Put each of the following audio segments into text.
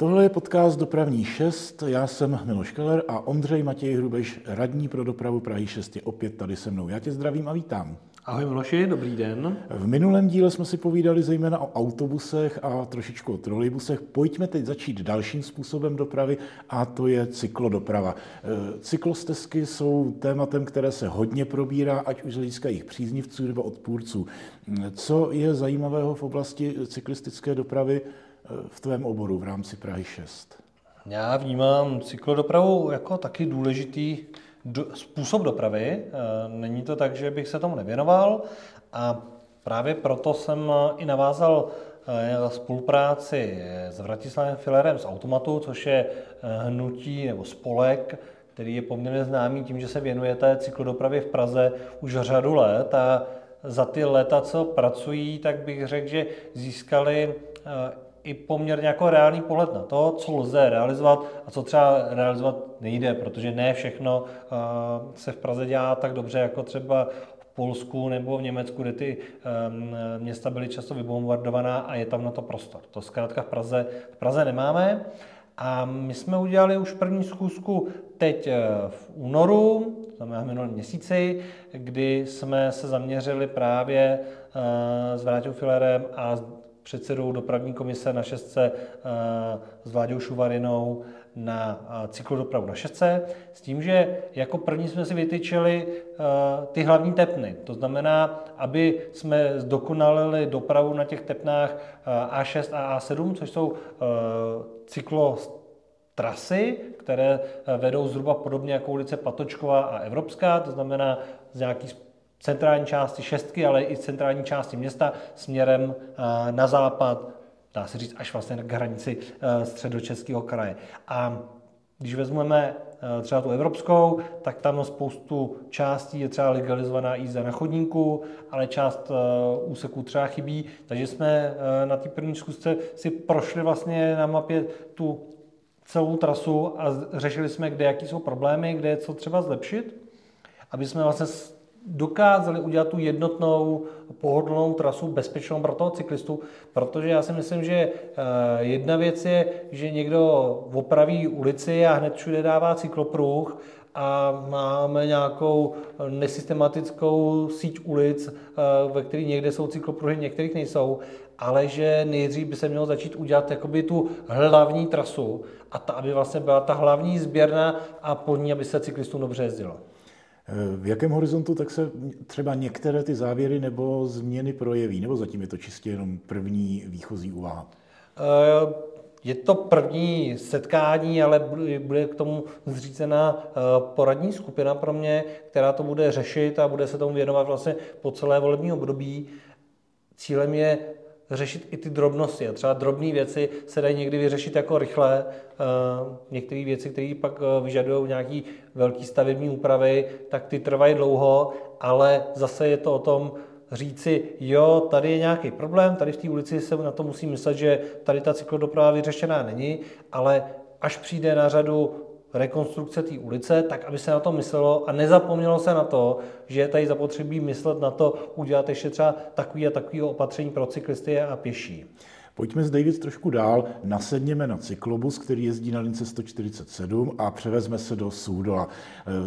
Tohle je podcast Dopravní 6, já jsem Miloš Keller a Ondřej Matěj Hrubeš, radní pro dopravu Prahy 6 je opět tady se mnou. Já tě zdravím a vítám. Ahoj Miloši, dobrý den. V minulém díle jsme si povídali zejména o autobusech a trošičku o trolejbusech. Pojďme teď začít dalším způsobem dopravy a to je cyklodoprava. E, cyklostezky jsou tématem, které se hodně probírá, ať už z hlediska jejich příznivců nebo odpůrců. Co je zajímavého v oblasti cyklistické dopravy v tvém oboru v rámci Prahy 6? Já vnímám cyklodopravu jako taky důležitý do, způsob dopravy. E, není to tak, že bych se tomu nevěnoval a právě proto jsem i navázal e, spolupráci s Vratislavem Filerem z Automatu, což je hnutí nebo spolek, který je poměrně známý tím, že se věnuje té cyklodopravě v Praze už řadu let a za ty léta, co pracují, tak bych řekl, že získali i poměrně jako reálný pohled na to, co lze realizovat a co třeba realizovat nejde, protože ne všechno eh, se v Praze dělá tak dobře, jako třeba v Polsku nebo v Německu, kde ty ehm, města byly často vybombardovaná a je tam na to prostor. To zkrátka v Praze, v Praze nemáme. A my jsme udělali už první schůzku teď eh, v únoru, znamená minulý měsíci, kdy jsme se zaměřili právě eh, s Vrátil Filerem a předsedou dopravní komise na šestce eh, s Vláďou Šuvarinou na eh, cyklodopravu na šestce, s tím, že jako první jsme si vytyčili eh, ty hlavní tepny. To znamená, aby jsme zdokonalili dopravu na těch tepnách A6 a A7, což jsou cyklo trasy, které vedou zhruba podobně jako ulice Patočková a Evropská, to znamená z nějakých centrální části šestky, ale i centrální části města směrem eh, na západ, dá se říct až vlastně k hranici eh, středočeského kraje. A když vezmeme eh, třeba tu evropskou, tak tam spoustu částí je třeba legalizovaná jízda na chodníku, ale část úseků třeba chybí, takže jsme na té první zkusce si prošli vlastně na mapě tu celou trasu a řešili jsme, kde jaký jsou problémy, kde je co třeba zlepšit, aby jsme vlastně dokázali udělat tu jednotnou pohodlnou trasu bezpečnou pro toho cyklistu, protože já si myslím, že eh, jedna věc je, že někdo opraví ulici a hned všude dává cyklopruh a máme nějakou nesystematickou síť ulic, eh, ve kterých někde jsou cyklopruhy, některých nejsou, ale že nejdřív by se mělo začít udělat jakoby tu hlavní trasu a ta, aby vlastně byla ta hlavní sběrna a po ní, aby se cyklistům dobře jezdilo. V jakém horizontu tak se třeba některé ty závěry nebo změny projeví? Nebo zatím je to čistě jenom první výchozí úvaha? Eh, je to první setkání, ale bude k tomu zřízená eh, poradní skupina pro mě, která to bude řešit a bude se tomu věnovat vlastně po celé volební období. Cílem je řešit i ty drobnosti. A třeba drobné věci se dají někdy vyřešit jako rychle. Eh, některé věci, které pak eh, vyžadují nějaký velký stavební úpravy, tak ty trvají dlouho, ale zase je to o tom říci, jo, tady je nějaký problém, tady v té ulici se na to musí myslet, že tady ta cyklodoprava vyřešená není, ale až přijde na řadu rekonstrukce té ulice, tak aby se na to myslelo a nezapomnělo se na to, že je tady zapotřebí myslet na to, udělat ještě třeba takový a takový opatření pro cyklisty a pěší. Pojďme z David trošku dál, nasedněme na cyklobus, který jezdí na lince 147 a převezme se do Suhdola.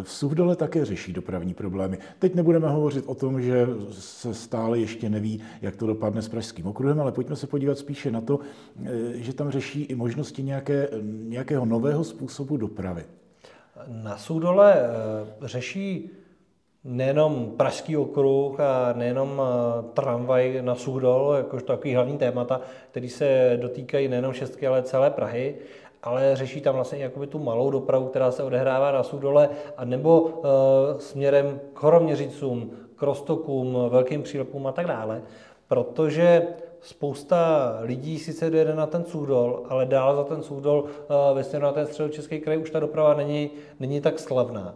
V Suhdole také řeší dopravní problémy. Teď nebudeme hovořit o tom, že se stále ještě neví, jak to dopadne s Pražským okruhem, ale pojďme se podívat spíše na to, že tam řeší i možnosti nějaké, nějakého nového způsobu dopravy. Na Suhdole eh, řeší nejenom Pražský okruh a nejenom eh, tramvaj na Suhdol, jakož takový hlavní témata, který se dotýkají nejenom šestky, ale celé Prahy, ale řeší tam vlastně jakoby tu malou dopravu, která se odehrává na Suhdole, a nebo uh, směrem k Horoměřicům, k Rostokům, velkým přílepům a tak dále, protože spousta lidí sice dojede na ten Suhdol, ale dál za ten Suhdol uh, ve směru na ten středočeský kraj už ta doprava není, není tak slavná.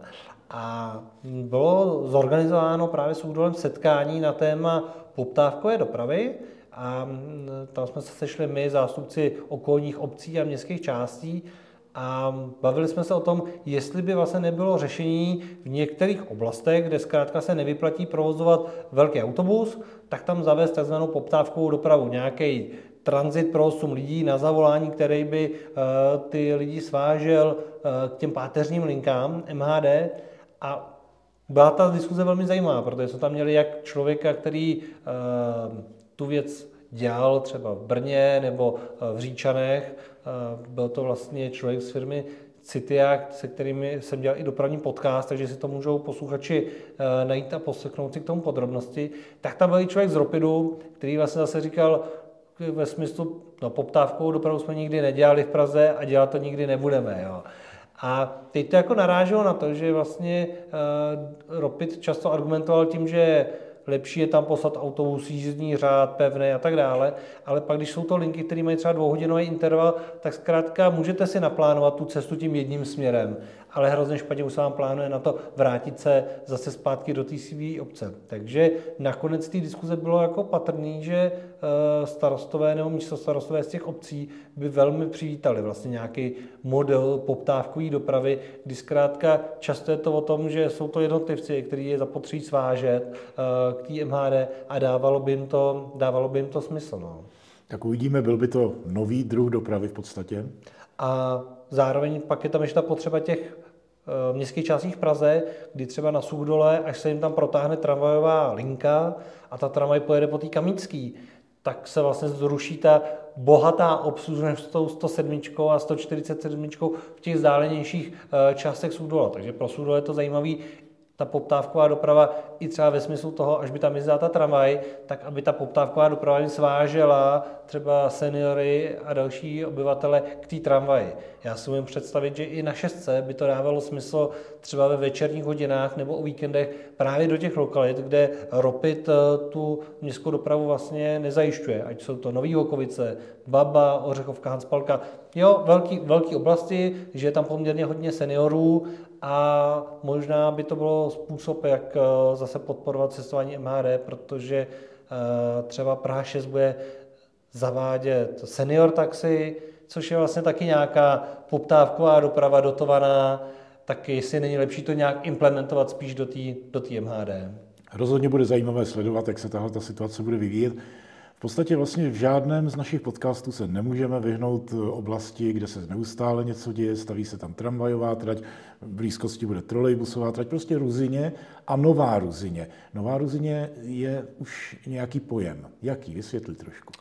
A bylo zorganizováno právě s údolem setkání na téma poptávkové dopravy a tam jsme se sešli my, zástupci okolních obcí a městských částí a bavili jsme se o tom, jestli by vlastně nebylo řešení v některých oblastech, kde zkrátka se nevyplatí provozovat velký autobus, tak tam zavést tzv. poptávkovou dopravu, nějaký tranzit pro 8 lidí na zavolání, který by ty lidi svážel k těm páteřním linkám MHD a byla ta diskuze velmi zajímavá, protože jsme tam měli jak člověka, který tu věc dělal třeba v Brně nebo v Říčanech, byl to vlastně člověk z firmy Citiak, se kterými jsem dělal i dopravní podcast, takže si to můžou posluchači eh, najít a poslechnout si k tomu podrobnosti. Tak tam byl člověk z Ropidu, který vlastně zase říkal ve smyslu, no poptávkovou dopravu jsme nikdy nedělali v Praze a dělat to nikdy nebudeme. Jo. A teď to jako naráželo na to, že vlastně uh, Ropit často argumentoval tím, že lepší je tam poslat autobus, jízdní řád, pevné a tak dále, ale pak, když jsou to linky, které mají třeba dvouhodinový interval, tak zkrátka můžete si naplánovat tu cestu tím jedním směrem ale hrozně špatně už se vám plánuje na to vrátit se zase zpátky do té své obce. Takže nakonec té diskuze bylo jako patrný, že eh, starostové nebo místo starostové z těch obcí by velmi přivítali vlastně nějaký model poptávkové dopravy, kdy zkrátka často je to o tom, že jsou to jednotlivci, kteří je zapotřebí svážet eh, k té MHD a dávalo by jim to, dávalo by jim to smysl. No. Tak uvidíme, byl by to nový druh dopravy v podstatě? A zároveň pak je tam ještě ta potřeba těch eh, městských částí v Praze, kdy třeba na Suchdole, až se jim tam protáhne tramvajová linka a ta tramvaj pojede po té Kamínský, tak se vlastně zruší ta bohatá obslužnost s tou 107 a 147 v těch vzdálenějších eh, částech Suchdola. Takže pro Suchdol je to zajímavý ta poptávková doprava i třeba ve smyslu toho, až by tam jezdila ta tramvaj, tak aby ta poptávková doprava svážela třeba seniory a další obyvatele k té tramvaji. Já si umím představit, že i na šestce by to dávalo smysl třeba ve večerních hodinách nebo o víkendech právě do těch lokalit, kde Ropit eh, tu městskou dopravu vlastně nezajišťuje. Ať jsou to Nový Hokovice, Baba, Ořechovka, Hanspalka. Jo, velký, velký oblasti, že je tam poměrně hodně seniorů a možná by to bylo způsob, jak eh, zase podporovat cestování MHD, protože eh, třeba Praha 6 bude zavádět senior taxi, což je vlastně taky nějaká poptávková doprava dotovaná, tak jestli není lepší to nějak implementovat spíš do té do MHD. Rozhodně bude zajímavé sledovat, jak se tahle ta situace bude vyvíjet. V podstatě vlastně v žádném z našich podcastů se nemůžeme vyhnout oblasti, kde se neustále něco děje, staví se tam tramvajová trať, v blízkosti bude trolejbusová trať, prostě Ruzině a Nová Ruzině. Nová Ruzině je už nějaký pojem. Jaký? Vysvětli trošku.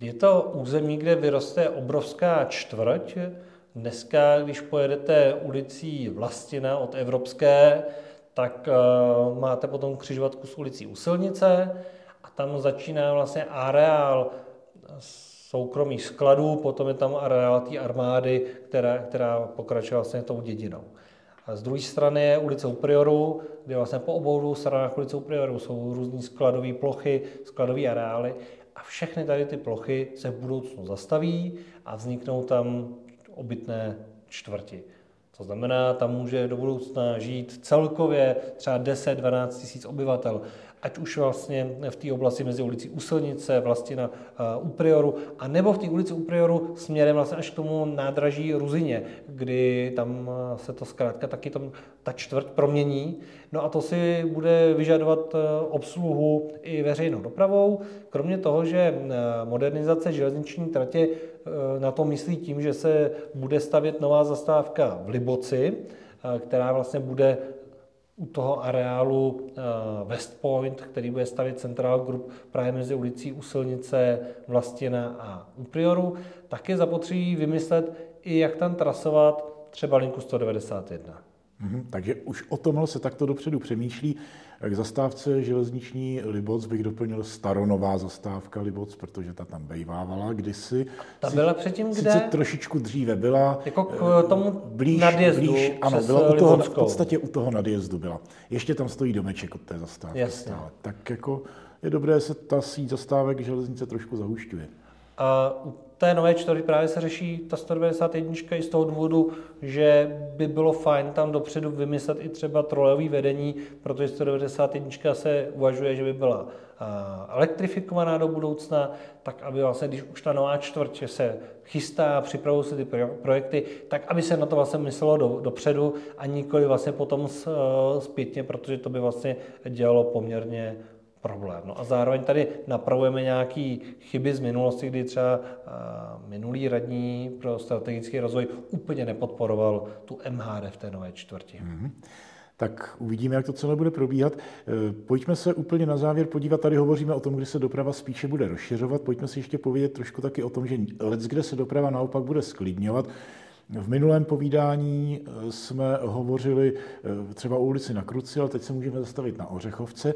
Je to území, kde vyroste obrovská čtvrť. Dneska, když pojedete ulicí Vlastina od Evropské, tak uh, máte potom křižovatku s ulicí u silnice tam začíná vlastně areál soukromých skladů, potom je tam areál té armády, která, která pokračuje vlastně tou dědinou. A z druhé strany je ulice Uprioru, kde vlastně po obou stranách ulice Uprioru jsou různé skladové plochy, skladové areály a všechny tady ty plochy se v budoucnu zastaví a vzniknou tam obytné čtvrti. To znamená, tam může do budoucna žít celkově třeba 10-12 tisíc obyvatel ať už vlastně v té oblasti mezi ulicí Usilnice, vlastně na uh, Uprioru, a nebo v té ulici Uprioru směrem vlastně až k tomu nádraží Ruzině, kdy tam uh, se to zkrátka taky tam ta čtvrť promění. No a to si bude vyžadovat uh, obsluhu i veřejnou dopravou. Kromě toho, že uh, modernizace železniční tratě uh, na to myslí tím, že se bude stavět nová zastávka v Liboci, která vlastně bude u toho areálu West Point, který bude stavit Central Group právě mezi ulicí u silnice Vlastina a u Prioru, tak je zapotřebí vymyslet i jak tam trasovat třeba linku 191. Mm-hmm, takže už o tomhle se takto dopředu přemýšlí. K zastávce železniční Liboc bych doplnil staronová zastávka Liboc, protože ta tam bejvávala kdysi. Ta byla předtím kde? Sice trošičku dříve byla. Jako k eh, tomu blíž, nadjezdu blíž, Ano, byla u toho, v podstatě u toho nadjezdu byla. Ještě tam stojí domeček od té zastávky. Jasně. Tak jako je dobré se ta síť zastávek železnice trošku zahušťuje. A u té nové čtvrti právě se řeší ta 191 i z toho důvodu, že by bylo fajn tam dopředu vymyslet i třeba trolejové vedení, protože 191 se uvažuje, že by byla elektrifikovaná do budoucna, tak aby vlastně, když už ta nová čtvrť se chystá, připravují se ty projekty, tak aby se na to vlastně myslelo do, dopředu a nikoli vlastně potom zpětně, protože to by vlastně dělalo poměrně problém. No a zároveň tady napravujeme nějaké chyby z minulosti, kdy třeba minulý radní pro strategický rozvoj úplně nepodporoval tu MHD v té nové čtvrti. Mm-hmm. Tak uvidíme, jak to celé bude probíhat. E, pojďme se úplně na závěr podívat. Tady hovoříme o tom, kdy se doprava spíše bude rozšiřovat. Pojďme si ještě povědět trošku taky o tom, že let, kde se doprava naopak bude sklidňovat. V minulém povídání e, jsme hovořili e, třeba o ulici na Kruci, ale teď se můžeme zastavit na Ořechovce.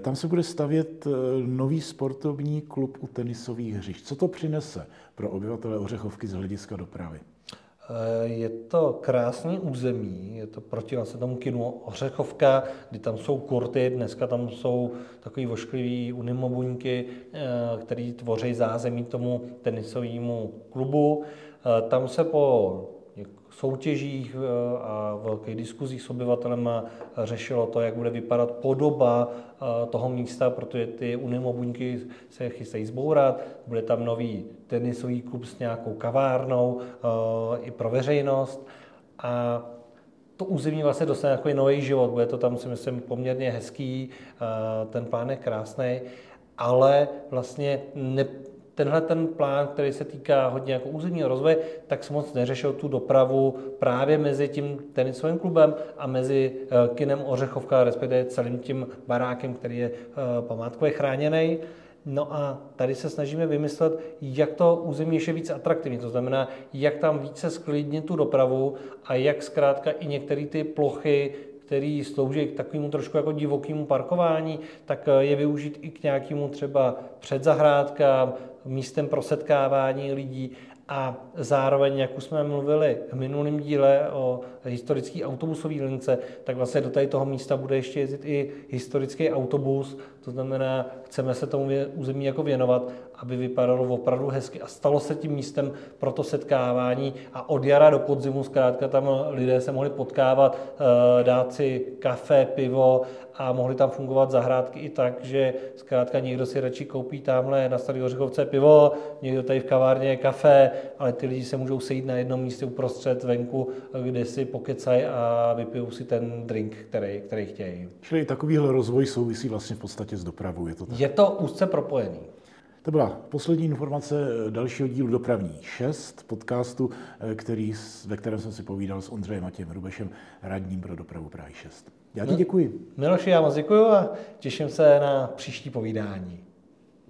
Tam se bude stavět nový sportovní klub u tenisových hřišť. Co to přinese pro obyvatele Ořechovky z hlediska dopravy? Eh, je to krásný území, je to proti vlastně tomu kinu Ořechovka, kdy tam jsou kurty, dneska tam jsou takový vošklivý unimobuňky, eh, který tvoří zázemí tomu tenisovému klubu. Eh, tam se po soutěžích eh, a velkých diskuzích s obyvatelem řešilo to, jak bude vypadat podoba eh, toho místa, protože ty unimobuňky se chystají zbourat, bude tam nový tenisový klub s nějakou kavárnou eh, i pro veřejnost a to území vlastně dostane takový nový život. Bude to tam, si myslím, poměrně hezký, ten plán je krásný, ale vlastně ne, tenhle ten plán, který se týká hodně jako územního rozvoje, tak se moc neřešil tu dopravu právě mezi tím tenisovým klubem a mezi eh, kinem Ořechovka, respektive celým tím barákem, který je eh, památkově chráněný. No a tady se snažíme vymyslet, jak to území ještě více atraktivní, to znamená, jak tam více sklidnit tu dopravu a jak zkrátka i některé ty plochy, který slouží k takovému trošku jako divokému parkování, tak eh, je využít i k nějakému třeba předzahrádkám, místem pro setkávání lidí a zároveň, jak už jsme mluvili v minulém díle o historické autobusové lince, tak vlastně do tady toho místa bude ještě jezdit i historický autobus, to znamená, chceme se tomu území jako věnovat, aby vypadalo opravdu hezky a stalo se tím místem pro to setkávání. A od jara do podzimu zkrátka tam lidé se mohli potkávat, eh, dát si kafe, pivo a mohly tam fungovat zahrádky i tak, že zkrátka někdo si radši koupí tamhle na Starý Ořechovce pivo, někdo tady v kavárně kafe, ale ty lidi se můžou sejít na jednom místě uprostřed venku, kde si pokecají a vypijou si ten drink, který, který chtějí. Čili takovýhle rozvoj souvisí vlastně v podstatě s dopravou, je to tak? Je to úzce propojený. To byla poslední informace dalšího dílu Dopravní 6 podcastu, který, ve kterém jsem si povídal s Ondřejem Matějem Rubešem, radním pro dopravu Prahy 6. Já ti děkuji. Miloši, já moc děkuji a těším se na příští povídání.